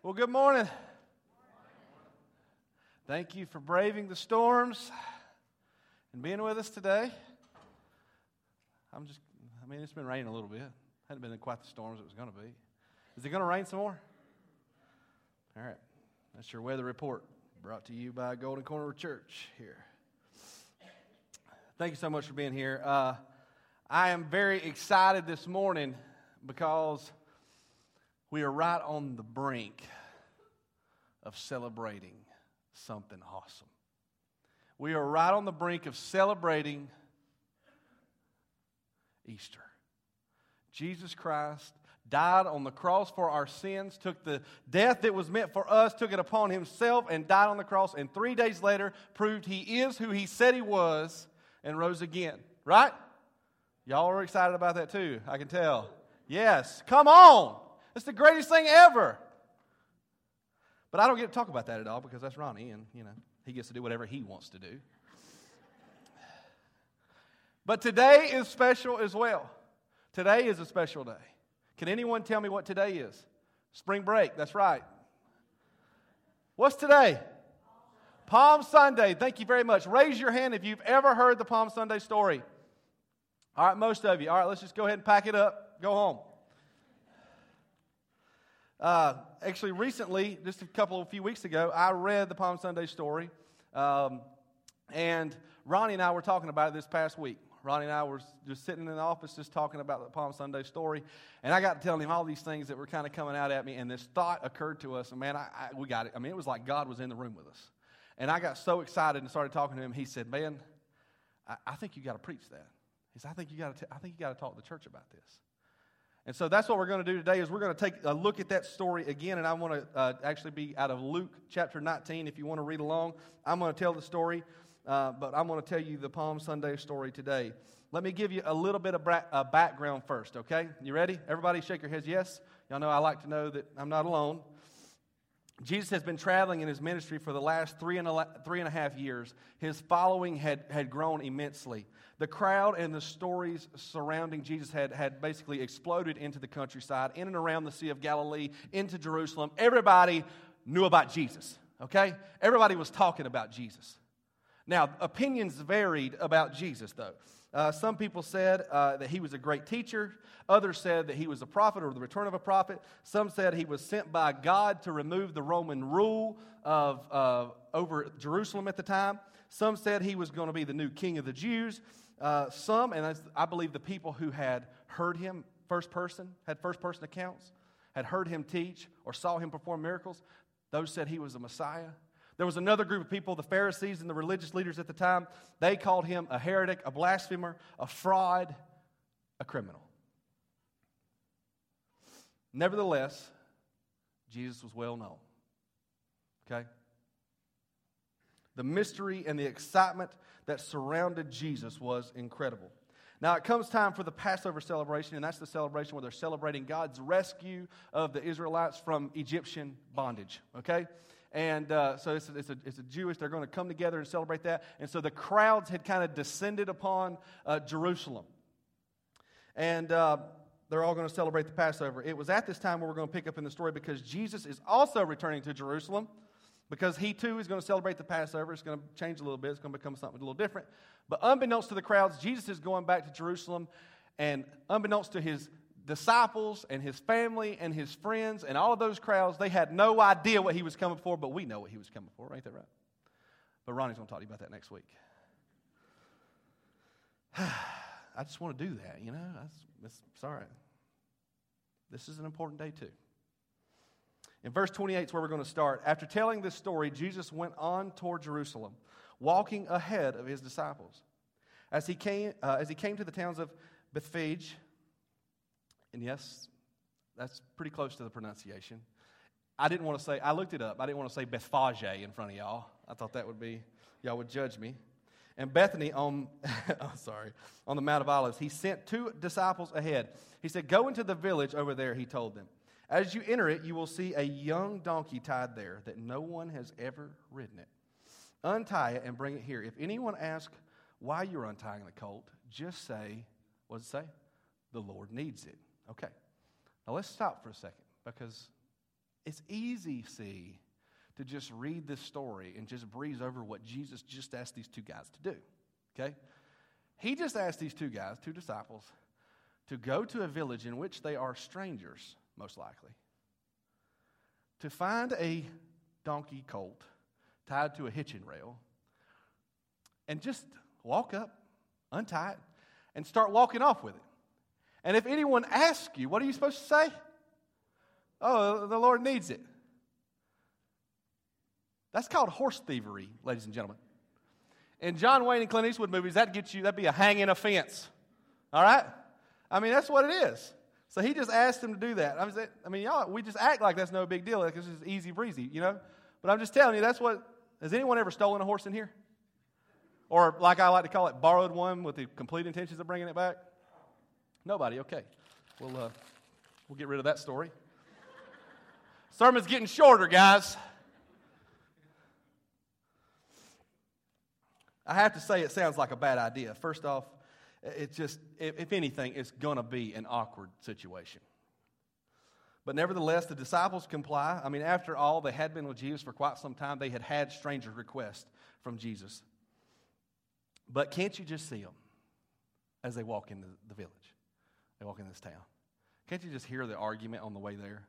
Well, good morning. Thank you for braving the storms and being with us today. I'm just, I mean, it's been raining a little bit. Hadn't been quite the storms it was going to be. Is it going to rain some more? All right. That's your weather report brought to you by Golden Corner Church here. Thank you so much for being here. Uh, I am very excited this morning because we are right on the brink of celebrating something awesome. We are right on the brink of celebrating Easter. Jesus Christ died on the cross for our sins, took the death that was meant for us, took it upon himself, and died on the cross, and three days later proved he is who he said he was and rose again. Right? Y'all are excited about that too, I can tell. Yes. Come on. It's the greatest thing ever. But I don't get to talk about that at all because that's Ronnie, and you know he gets to do whatever he wants to do. But today is special as well. Today is a special day. Can anyone tell me what today is? Spring break, that's right. What's today? Palm Sunday. Thank you very much. Raise your hand if you've ever heard the Palm Sunday story. All right, most of you. All right, let's just go ahead and pack it up. Go home. Uh, actually, recently, just a couple of few weeks ago, I read the Palm Sunday story. Um, and Ronnie and I were talking about it this past week. Ronnie and I were just sitting in the office just talking about the Palm Sunday story. And I got to telling him all these things that were kind of coming out at me. And this thought occurred to us. And man, I, I, we got it. I mean, it was like God was in the room with us. And I got so excited and started talking to him. He said, Man, I, I think you got to preach that. He said, I think you got to, I think you got to talk to the church about this. And so that's what we're going to do today is we're going to take a look at that story again. And I want to uh, actually be out of Luke chapter 19. If you want to read along, I'm going to tell the story, uh, but I'm going to tell you the Palm Sunday story today. Let me give you a little bit of bra- uh, background first, okay? You ready? Everybody shake your heads yes. Y'all know I like to know that I'm not alone. Jesus has been traveling in his ministry for the last three and a, three and a half years. His following had, had grown immensely. The crowd and the stories surrounding Jesus had, had basically exploded into the countryside, in and around the Sea of Galilee, into Jerusalem. Everybody knew about Jesus, okay? Everybody was talking about Jesus. Now, opinions varied about Jesus, though. Uh, some people said uh, that he was a great teacher. Others said that he was a prophet or the return of a prophet. Some said he was sent by God to remove the Roman rule of, uh, over Jerusalem at the time. Some said he was going to be the new king of the Jews. Uh, some, and I believe the people who had heard him first person, had first person accounts, had heard him teach or saw him perform miracles, those said he was a Messiah. There was another group of people, the Pharisees and the religious leaders at the time. They called him a heretic, a blasphemer, a fraud, a criminal. Nevertheless, Jesus was well known. Okay? The mystery and the excitement that surrounded Jesus was incredible. Now, it comes time for the Passover celebration, and that's the celebration where they're celebrating God's rescue of the Israelites from Egyptian bondage, okay? And uh, so it's a, it's, a, it's a Jewish, they're going to come together and celebrate that. And so the crowds had kind of descended upon uh, Jerusalem. And uh, they're all going to celebrate the Passover. It was at this time where we're going to pick up in the story because Jesus is also returning to Jerusalem because he too is going to celebrate the Passover. It's going to change a little bit, it's going to become something a little different. But unbeknownst to the crowds, Jesus is going back to Jerusalem, and unbeknownst to his disciples and his family and his friends and all of those crowds, they had no idea what he was coming for, but we know what he was coming for. Ain't that right? But Ronnie's going to talk to you about that next week. I just want to do that, you know? Sorry. This is an important day, too. In verse 28 is where we're going to start. After telling this story, Jesus went on toward Jerusalem, walking ahead of his disciples. As he came, uh, as he came to the towns of Bethphage, and yes, that's pretty close to the pronunciation. I didn't want to say, I looked it up. I didn't want to say Bethphage in front of y'all. I thought that would be, y'all would judge me. And Bethany on, oh, sorry, on the Mount of Olives, he sent two disciples ahead. He said, Go into the village over there, he told them. As you enter it, you will see a young donkey tied there that no one has ever ridden it. Untie it and bring it here. If anyone asks why you're untying the colt, just say, what does it say? The Lord needs it. Okay. Now let's stop for a second because it's easy, see, to just read this story and just breeze over what Jesus just asked these two guys to do. Okay? He just asked these two guys, two disciples, to go to a village in which they are strangers, most likely, to find a donkey colt tied to a hitching rail, and just walk up, untie it, and start walking off with it. And if anyone asks you, what are you supposed to say? Oh, the Lord needs it. That's called horse thievery, ladies and gentlemen. In John Wayne and Clint Eastwood movies, that gets you, that'd be a hanging offense. All right? I mean, that's what it is. So he just asked him to do that. I, I mean, y'all, we just act like that's no big deal. Like it's just easy breezy, you know? But I'm just telling you, that's what, has anyone ever stolen a horse in here? Or, like I like to call it, borrowed one with the complete intentions of bringing it back? Nobody, okay. We'll, uh, we'll get rid of that story. Sermon's getting shorter, guys. I have to say, it sounds like a bad idea. First off, it's just, if anything, it's going to be an awkward situation. But nevertheless, the disciples comply. I mean, after all, they had been with Jesus for quite some time. They had had stranger requests from Jesus. But can't you just see them as they walk into the village? They walk in this town. Can't you just hear the argument on the way there?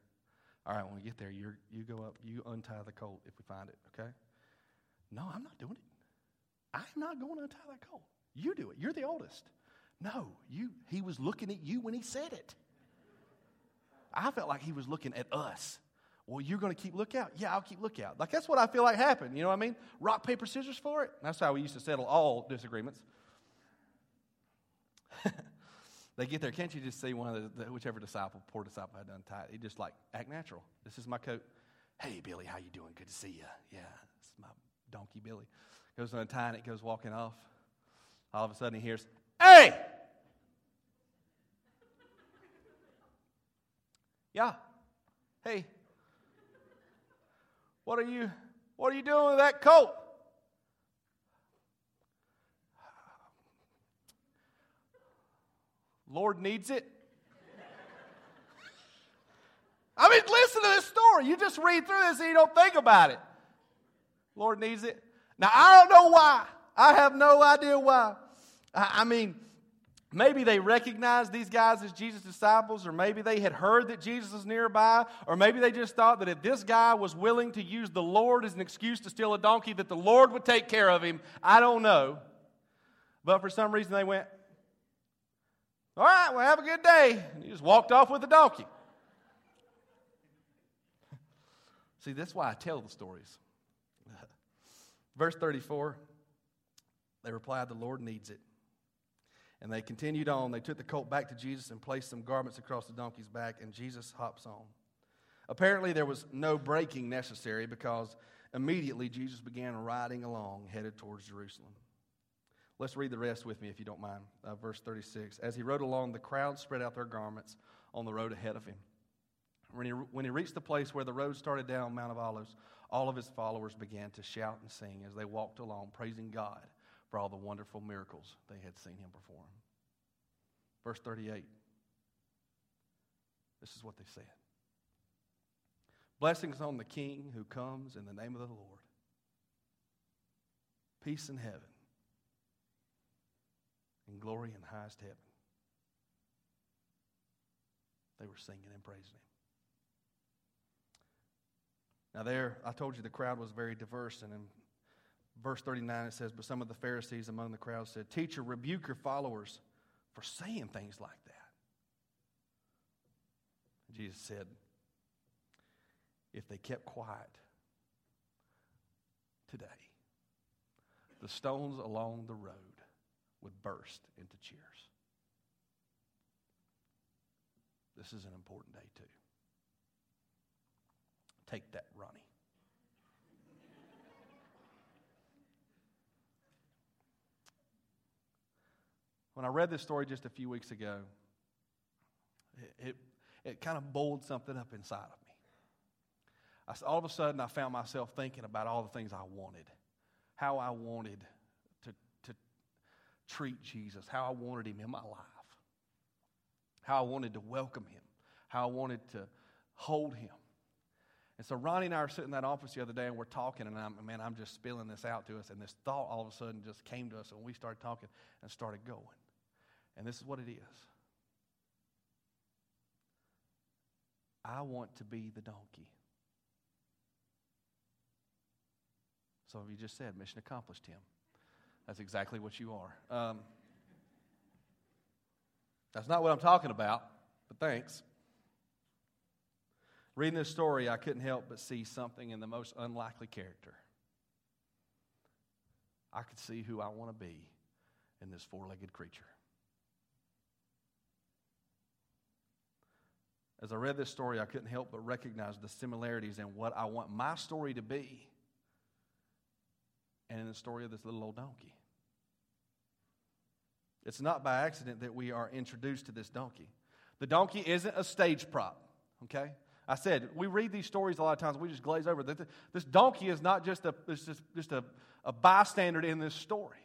All right, when we get there, you you go up, you untie the colt if we find it, okay? No, I'm not doing it. I'm not going to untie that colt. You do it. You're the oldest. No, you, he was looking at you when he said it. I felt like he was looking at us. Well, you're going to keep lookout? Yeah, I'll keep lookout. Like, that's what I feel like happened. You know what I mean? Rock, paper, scissors for it. That's how we used to settle all disagreements. they get there. Can't you just see one of the, the, whichever disciple, poor disciple had done tight? He just like act natural. This is my coat. Hey, Billy, how you doing? Good to see you. Yeah, it's my donkey, Billy. Goes untie it, goes walking off. All of a sudden he hears, Hey! Yeah. Hey. What are you what are you doing with that coat? Lord needs it. I mean, listen to this story. You just read through this and you don't think about it. Lord needs it. Now, I don't know why. I have no idea why. I, I mean, maybe they recognized these guys as Jesus' disciples, or maybe they had heard that Jesus was nearby, or maybe they just thought that if this guy was willing to use the Lord as an excuse to steal a donkey, that the Lord would take care of him. I don't know. But for some reason, they went, All right, well, have a good day. And he just walked off with the donkey. See, that's why I tell the stories. Verse 34 they replied, The Lord needs it. And they continued on. They took the colt back to Jesus and placed some garments across the donkey's back, and Jesus hops on. Apparently, there was no breaking necessary because immediately Jesus began riding along, headed towards Jerusalem. Let's read the rest with me if you don't mind. Uh, verse 36. As he rode along, the crowd spread out their garments on the road ahead of him. When he, when he reached the place where the road started down Mount of Olives, all of his followers began to shout and sing as they walked along, praising God for all the wonderful miracles they had seen him perform. Verse 38. This is what they said Blessings on the King who comes in the name of the Lord. Peace in heaven and glory in highest heaven. They were singing and praising him. Now, there, I told you the crowd was very diverse, and in verse 39 it says, But some of the Pharisees among the crowd said, Teacher, rebuke your followers for saying things like that. Jesus said, If they kept quiet today, the stones along the road would burst into cheers. This is an important day, too. Take that, Ronnie. When I read this story just a few weeks ago, it, it, it kind of boiled something up inside of me. I, all of a sudden, I found myself thinking about all the things I wanted, how I wanted treat Jesus, how I wanted him in my life, how I wanted to welcome him, how I wanted to hold him. And so Ronnie and I are sitting in that office the other day and we're talking, and I'm, man, I'm just spilling this out to us. And this thought all of a sudden just came to us, and we started talking and started going. And this is what it is I want to be the donkey. Some of you just said, mission accomplished, Tim. That's exactly what you are. Um, that's not what I'm talking about, but thanks. Reading this story, I couldn't help but see something in the most unlikely character. I could see who I want to be in this four legged creature. As I read this story, I couldn't help but recognize the similarities in what I want my story to be and in the story of this little old donkey. It's not by accident that we are introduced to this donkey. The donkey isn't a stage prop, okay? I said, we read these stories a lot of times, we just glaze over. This donkey is not just a, just, just a, a bystander in this story.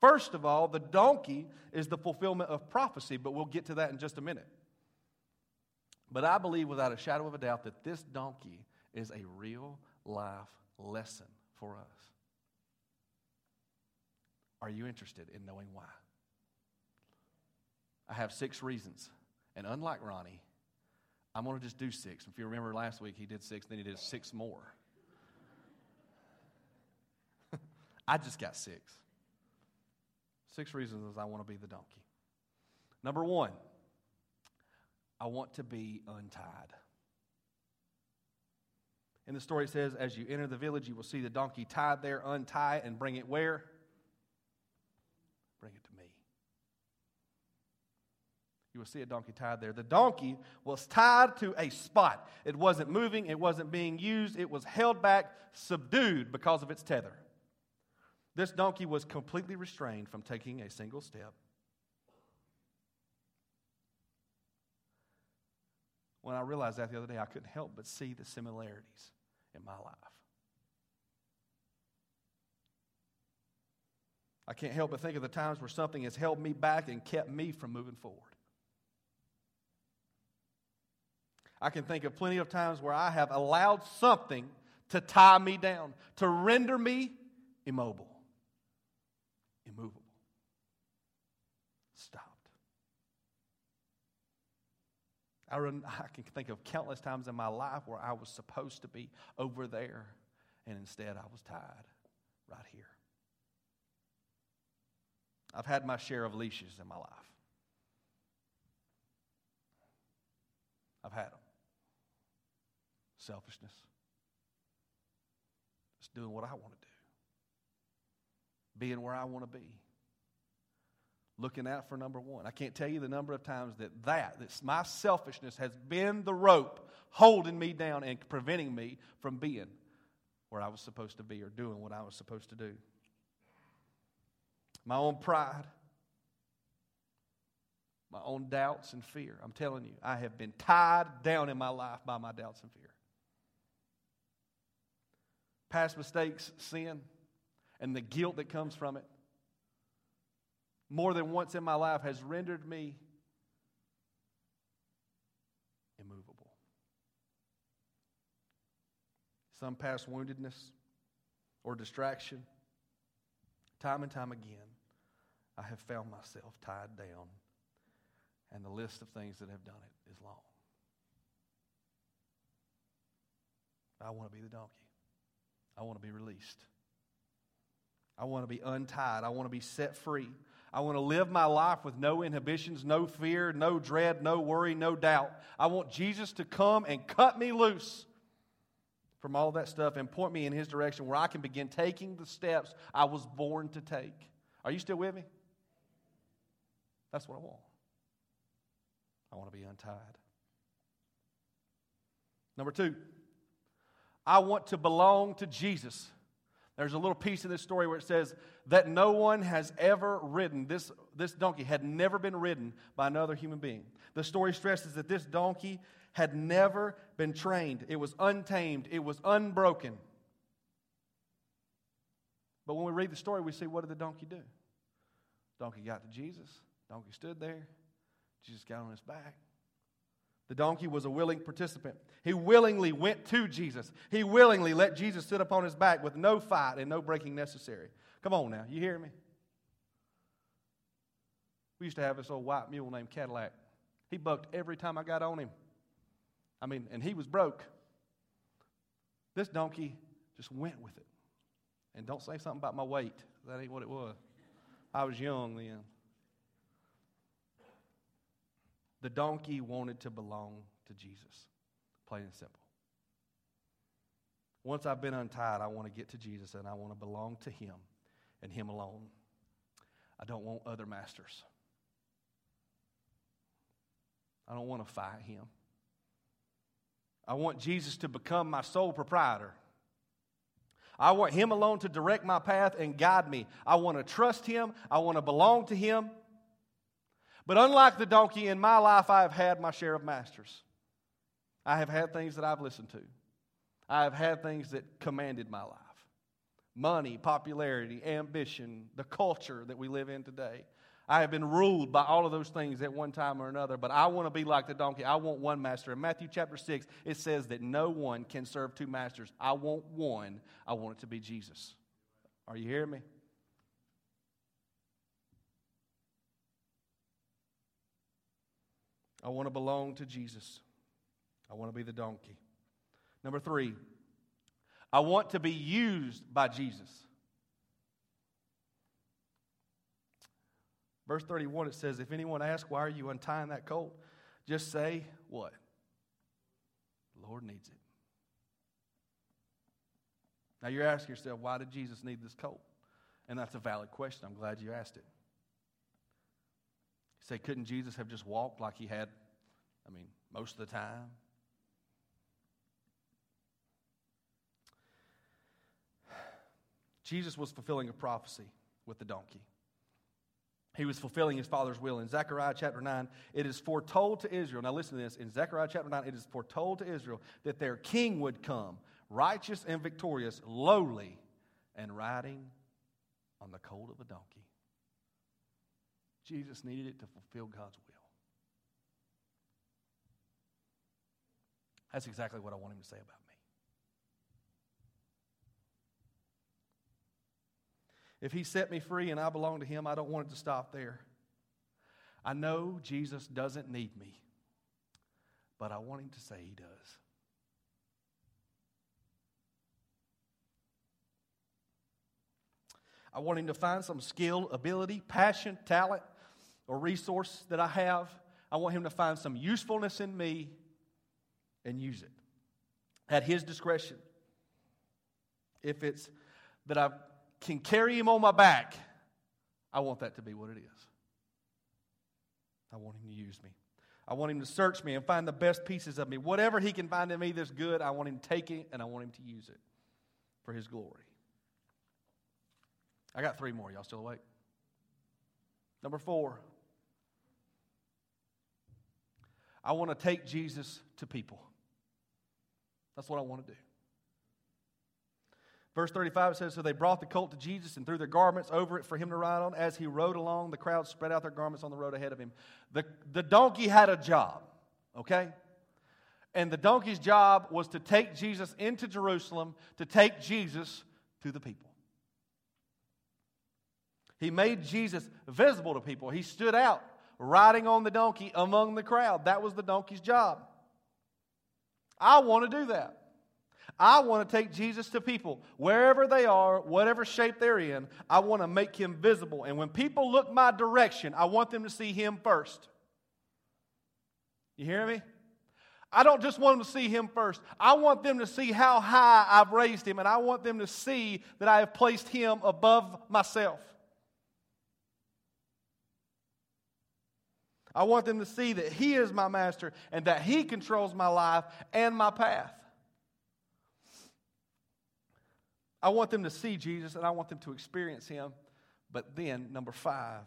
First of all, the donkey is the fulfillment of prophecy, but we'll get to that in just a minute. But I believe without a shadow of a doubt that this donkey is a real life lesson for us. Are you interested in knowing why? I have six reasons. And unlike Ronnie, I'm going to just do six. If you remember last week, he did six, then he did six more. I just got six. Six reasons I want to be the donkey. Number one, I want to be untied. In the story, it says, As you enter the village, you will see the donkey tied there, untie and bring it where? Bring it to me. You will see a donkey tied there. The donkey was tied to a spot. It wasn't moving, it wasn't being used, it was held back, subdued because of its tether. This donkey was completely restrained from taking a single step. When I realized that the other day, I couldn't help but see the similarities in my life. I can't help but think of the times where something has held me back and kept me from moving forward. I can think of plenty of times where I have allowed something to tie me down, to render me immobile, immovable, stopped. I, run, I can think of countless times in my life where I was supposed to be over there, and instead I was tied right here. I've had my share of leashes in my life. I've had them. Selfishness. Just doing what I want to do. Being where I want to be. Looking out for number one. I can't tell you the number of times that that, that my selfishness has been the rope holding me down and preventing me from being where I was supposed to be or doing what I was supposed to do my own pride, my own doubts and fear. I'm telling you, I have been tied down in my life by my doubts and fear. Past mistakes, sin, and the guilt that comes from it, more than once in my life has rendered me immovable. Some past woundedness or distraction, time and time again, I have found myself tied down, and the list of things that have done it is long. I want to be the donkey. I want to be released. I want to be untied. I want to be set free. I want to live my life with no inhibitions, no fear, no dread, no worry, no doubt. I want Jesus to come and cut me loose from all that stuff and point me in his direction where I can begin taking the steps I was born to take. Are you still with me? That's what I want. I want to be untied. Number two, I want to belong to Jesus. There's a little piece in this story where it says that no one has ever ridden, this, this donkey had never been ridden by another human being. The story stresses that this donkey had never been trained, it was untamed, it was unbroken. But when we read the story, we see what did the donkey do? Donkey got to Jesus. Donkey stood there. Jesus got on his back. The donkey was a willing participant. He willingly went to Jesus. He willingly let Jesus sit upon his back with no fight and no breaking necessary. Come on now, you hear me? We used to have this old white mule named Cadillac. He bucked every time I got on him. I mean, and he was broke. This donkey just went with it. And don't say something about my weight. That ain't what it was. I was young then. The donkey wanted to belong to Jesus, plain and simple. Once I've been untied, I want to get to Jesus and I want to belong to Him and Him alone. I don't want other masters. I don't want to fight Him. I want Jesus to become my sole proprietor. I want Him alone to direct my path and guide me. I want to trust Him. I want to belong to Him. But unlike the donkey, in my life, I have had my share of masters. I have had things that I've listened to. I have had things that commanded my life money, popularity, ambition, the culture that we live in today. I have been ruled by all of those things at one time or another, but I want to be like the donkey. I want one master. In Matthew chapter 6, it says that no one can serve two masters. I want one. I want it to be Jesus. Are you hearing me? I want to belong to Jesus. I want to be the donkey. Number three, I want to be used by Jesus. Verse 31, it says, If anyone asks, Why are you untying that colt? Just say, What? The Lord needs it. Now you're asking yourself, Why did Jesus need this colt? And that's a valid question. I'm glad you asked it. Say, couldn't Jesus have just walked like he had, I mean, most of the time? Jesus was fulfilling a prophecy with the donkey. He was fulfilling his father's will. In Zechariah chapter 9, it is foretold to Israel. Now, listen to this. In Zechariah chapter 9, it is foretold to Israel that their king would come, righteous and victorious, lowly, and riding on the colt of a donkey. Jesus needed it to fulfill God's will. That's exactly what I want him to say about me. If he set me free and I belong to him, I don't want it to stop there. I know Jesus doesn't need me, but I want him to say he does. I want him to find some skill, ability, passion, talent, or resource that I have. I want him to find some usefulness in me and use it at his discretion. If it's that I can carry him on my back, I want that to be what it is. I want him to use me. I want him to search me and find the best pieces of me. Whatever he can find in me that's good, I want him to take it and I want him to use it for his glory. I got three more. Y'all still awake? Number four, I want to take Jesus to people. That's what I want to do. Verse 35 says So they brought the colt to Jesus and threw their garments over it for him to ride on. As he rode along, the crowd spread out their garments on the road ahead of him. The, the donkey had a job, okay? And the donkey's job was to take Jesus into Jerusalem, to take Jesus to the people. He made Jesus visible to people. He stood out riding on the donkey among the crowd. That was the donkey's job. I want to do that. I want to take Jesus to people wherever they are, whatever shape they're in. I want to make him visible. And when people look my direction, I want them to see him first. You hear me? I don't just want them to see him first. I want them to see how high I've raised him, and I want them to see that I have placed him above myself. I want them to see that He is my master and that He controls my life and my path. I want them to see Jesus and I want them to experience Him. But then, number five,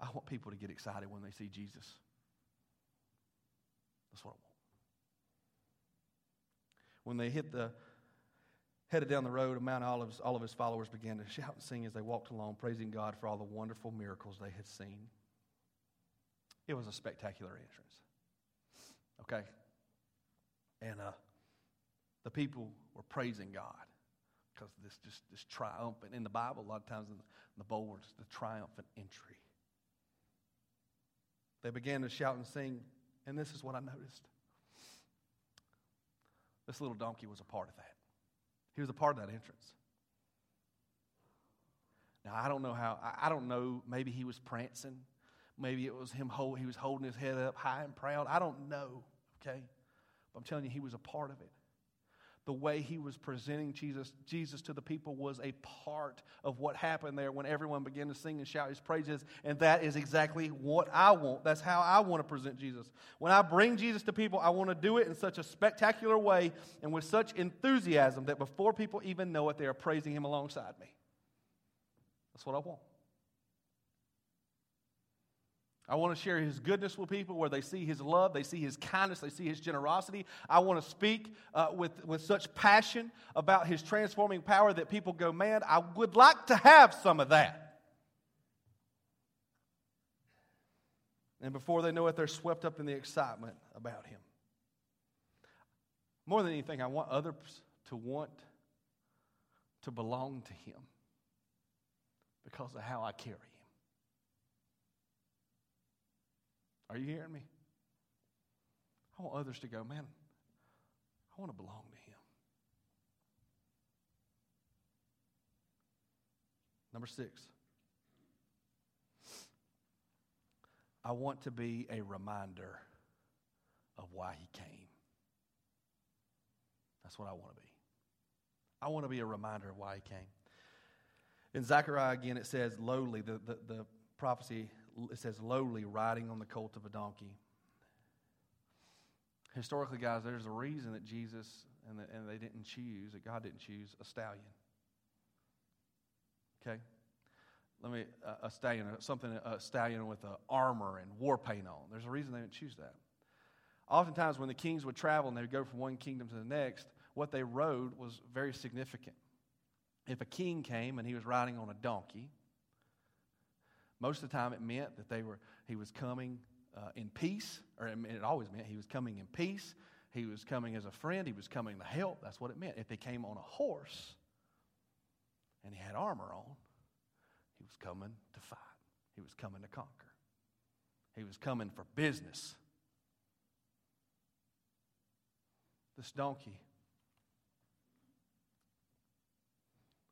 I want people to get excited when they see Jesus. That's what I want. When they hit the headed down the road of Mount Olives, all of his followers began to shout and sing as they walked along, praising God for all the wonderful miracles they had seen. It was a spectacular entrance. Okay? And uh, the people were praising God because this just this triumphant in the Bible, a lot of times in the, in the bold words, the triumphant entry. They began to shout and sing, and this is what I noticed. This little donkey was a part of that. He was a part of that entrance. Now I don't know how. I, I don't know. Maybe he was prancing. Maybe it was him. Hold, he was holding his head up high and proud. I don't know. Okay, but I'm telling you, he was a part of it the way he was presenting Jesus, Jesus to the people was a part of what happened there when everyone began to sing and shout his praises. And that is exactly what I want. That's how I want to present Jesus. When I bring Jesus to people, I want to do it in such a spectacular way and with such enthusiasm that before people even know it, they are praising him alongside me. That's what I want. I want to share his goodness with people where they see his love, they see his kindness, they see his generosity. I want to speak uh, with, with such passion about his transforming power that people go, man, I would like to have some of that. And before they know it, they're swept up in the excitement about him. More than anything, I want others to want to belong to him because of how I carry Are you hearing me? I want others to go, man, I want to belong to Him. Number six, I want to be a reminder of why He came. That's what I want to be. I want to be a reminder of why He came. In Zechariah, again, it says lowly, the, the, the prophecy it says lowly, riding on the colt of a donkey. Historically, guys, there's a reason that Jesus and, the, and they didn't choose, that God didn't choose a stallion. Okay? Let me, uh, a stallion, something, a stallion with a armor and war paint on. There's a reason they didn't choose that. Oftentimes, when the kings would travel and they would go from one kingdom to the next, what they rode was very significant. If a king came and he was riding on a donkey, most of the time, it meant that they were, he was coming uh, in peace, or it, it always meant he was coming in peace. He was coming as a friend. He was coming to help. That's what it meant. If he came on a horse and he had armor on, he was coming to fight. He was coming to conquer. He was coming for business. This donkey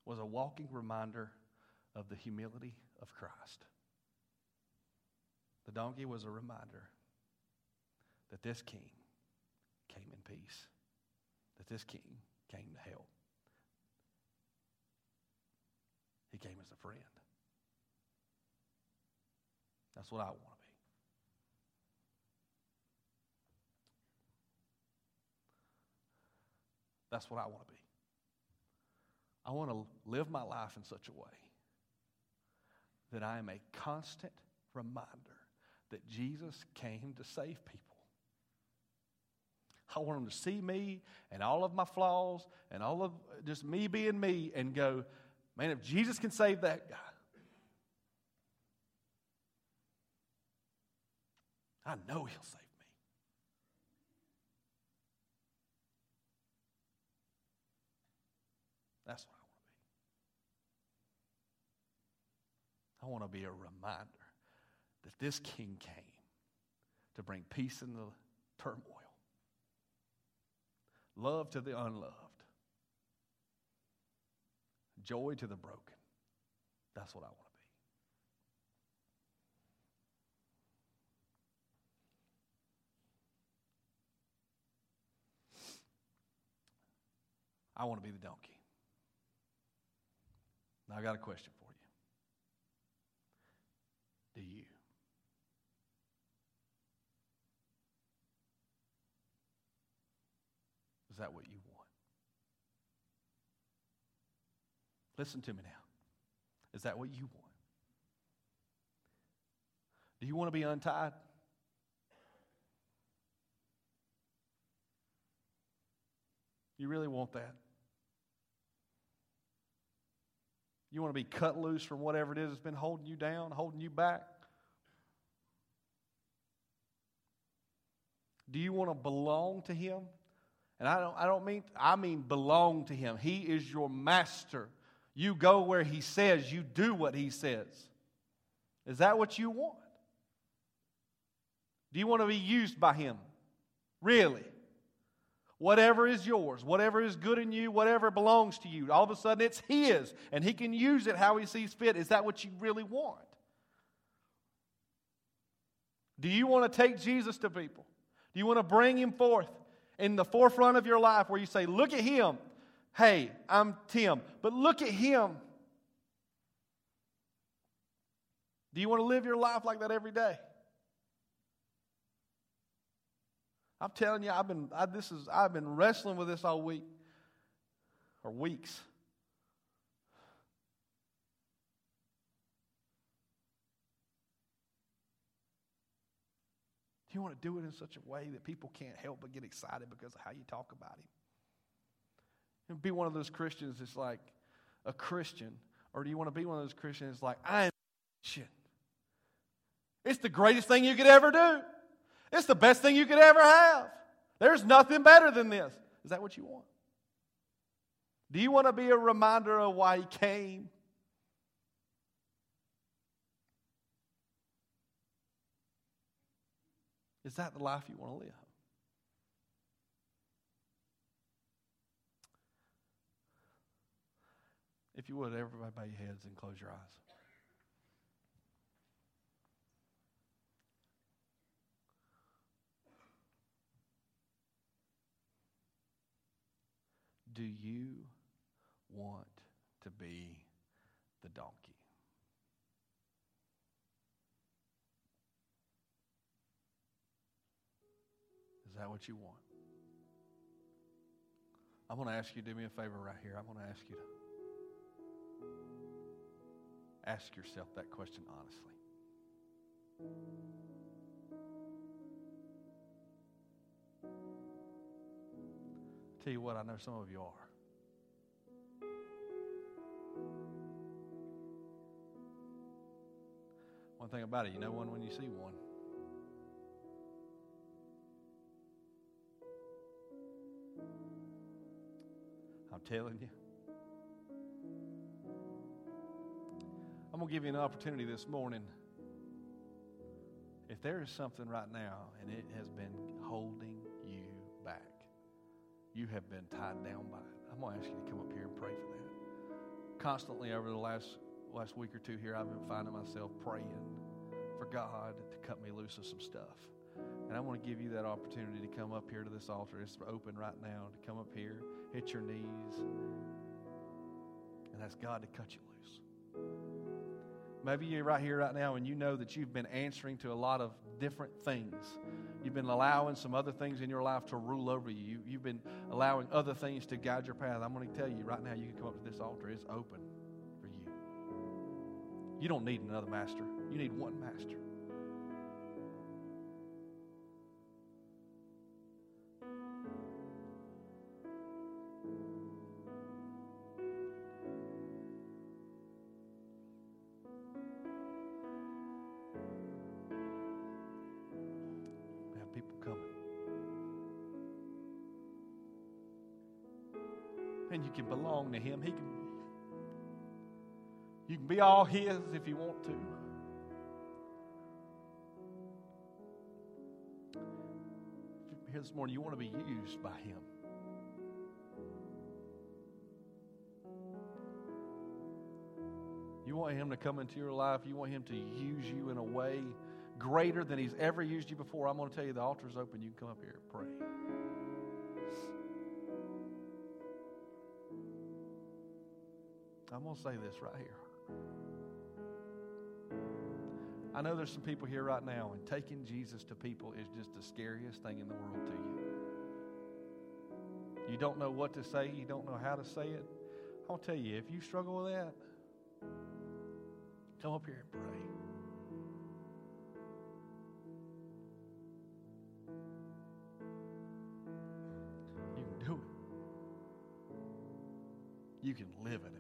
was a walking reminder of the humility of Christ. The donkey was a reminder that this king came in peace, that this king came to help. He came as a friend. That's what I want to be. That's what I want to be. I want to live my life in such a way that I am a constant reminder that Jesus came to save people. I want them to see me and all of my flaws and all of just me being me and go, man, if Jesus can save that guy, I know he'll save me. That's what I want to be. I want to be a reminder that this king came to bring peace in the turmoil, love to the unloved, joy to the broken. That's what I want to be. I want to be the donkey. Now, I got a question for you. Do you? That what you want? Listen to me now. Is that what you want? Do you want to be untied? You really want that? You want to be cut loose from whatever it is that's been holding you down, holding you back? Do you want to belong to Him? And I don't, I don't mean, I mean belong to Him. He is your master. You go where He says, you do what He says. Is that what you want? Do you want to be used by Him? Really? Whatever is yours, whatever is good in you, whatever belongs to you, all of a sudden it's His, and He can use it how He sees fit. Is that what you really want? Do you want to take Jesus to people? Do you want to bring Him forth in the forefront of your life where you say, Look at Him. Hey, I'm Tim, but look at Him. Do you want to live your life like that every day? I'm telling you, I've been I, this is I've been wrestling with this all week or weeks. Do you want to do it in such a way that people can't help but get excited because of how you talk about him? And be one of those Christians that's like a Christian, or do you want to be one of those Christians like I am Christian? It's the greatest thing you could ever do. It's the best thing you could ever have. There's nothing better than this. Is that what you want? Do you want to be a reminder of why he came? Is that the life you want to live? If you would, everybody bow your heads and close your eyes. Do you want to be the donkey? That what you want? I'm going to ask you to do me a favor right here. I'm going to ask you to ask yourself that question honestly. Tell you what, I know some of you are. One thing about it, you know one when you see one. I'm telling you. I'm going to give you an opportunity this morning. If there is something right now and it has been holding you back, you have been tied down by it. I'm going to ask you to come up here and pray for that. Constantly over the last, last week or two here, I've been finding myself praying for God to cut me loose of some stuff. And I want to give you that opportunity to come up here to this altar. It's open right now to come up here, hit your knees, and ask God to cut you loose. Maybe you're right here, right now, and you know that you've been answering to a lot of different things. You've been allowing some other things in your life to rule over you. you have been allowing other things to guide your path. I'm going to tell you right now, you can come up to this altar. It's open for you. You don't need another master, you need one master. All His if you want to. Here this morning, you want to be used by Him. You want Him to come into your life. You want Him to use you in a way greater than He's ever used you before. I'm going to tell you the altar's open. You can come up here and pray. I'm going to say this right here. I know there's some people here right now, and taking Jesus to people is just the scariest thing in the world to you. You don't know what to say, you don't know how to say it. I'll tell you, if you struggle with that, come up here and pray. You can do it. You can live in front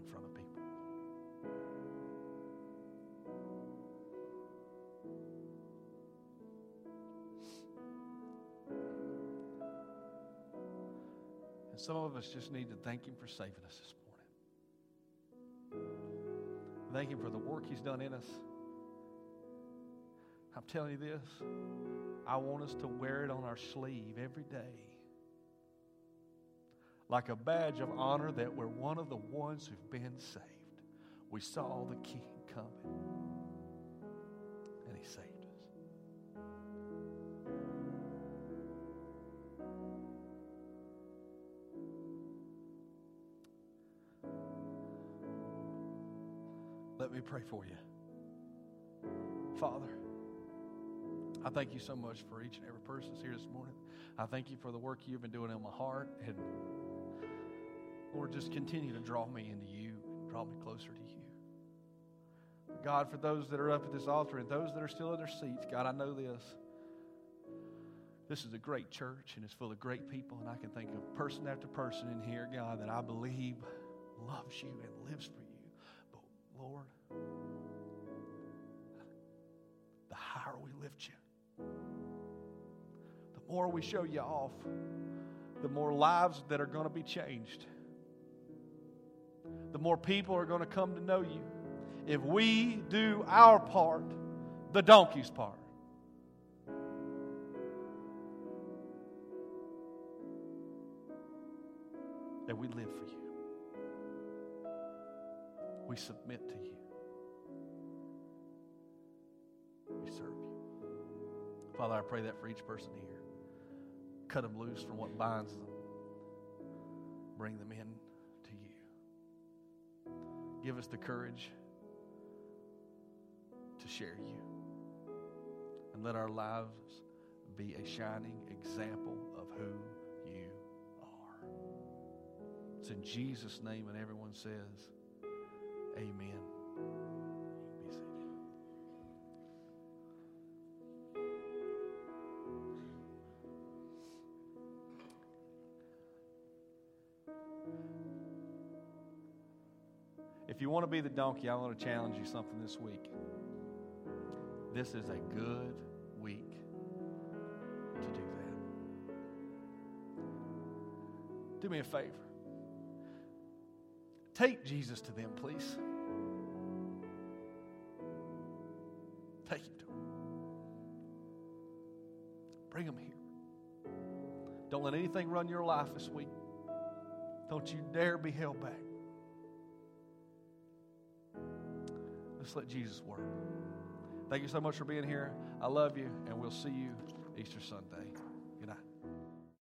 people. some of us just need to thank Him for saving us this morning. Thank Him for the work He's done in us. I'm telling you this, I want us to wear it on our sleeve every day. Like a badge of honor that we're one of the ones who've been saved. We saw the King coming, pray for you. Father, I thank you so much for each and every person that's here this morning. I thank you for the work you've been doing in my heart. And Lord, just continue to draw me into you, and draw me closer to you. God, for those that are up at this altar and those that are still in their seats, God, I know this. This is a great church and it's full of great people, and I can think of person after person in here, God, that I believe loves you and lives for you. But Lord, higher we lift you, the more we show you off, the more lives that are going to be changed, the more people are going to come to know you if we do our part, the donkey's part. That we live for you. We submit to you. We serve. Father, I pray that for each person here. Cut them loose from what binds them. Bring them in to you. Give us the courage to share you. And let our lives be a shining example of who you are. It's in Jesus' name, and everyone says, Amen. If you want to be the donkey, I want to challenge you something this week. This is a good week to do that. Do me a favor. Take Jesus to them, please. Take him to them. Bring him here. Don't let anything run your life this week. Don't you dare be held back. Let's let Jesus work. Thank you so much for being here. I love you, and we'll see you Easter Sunday.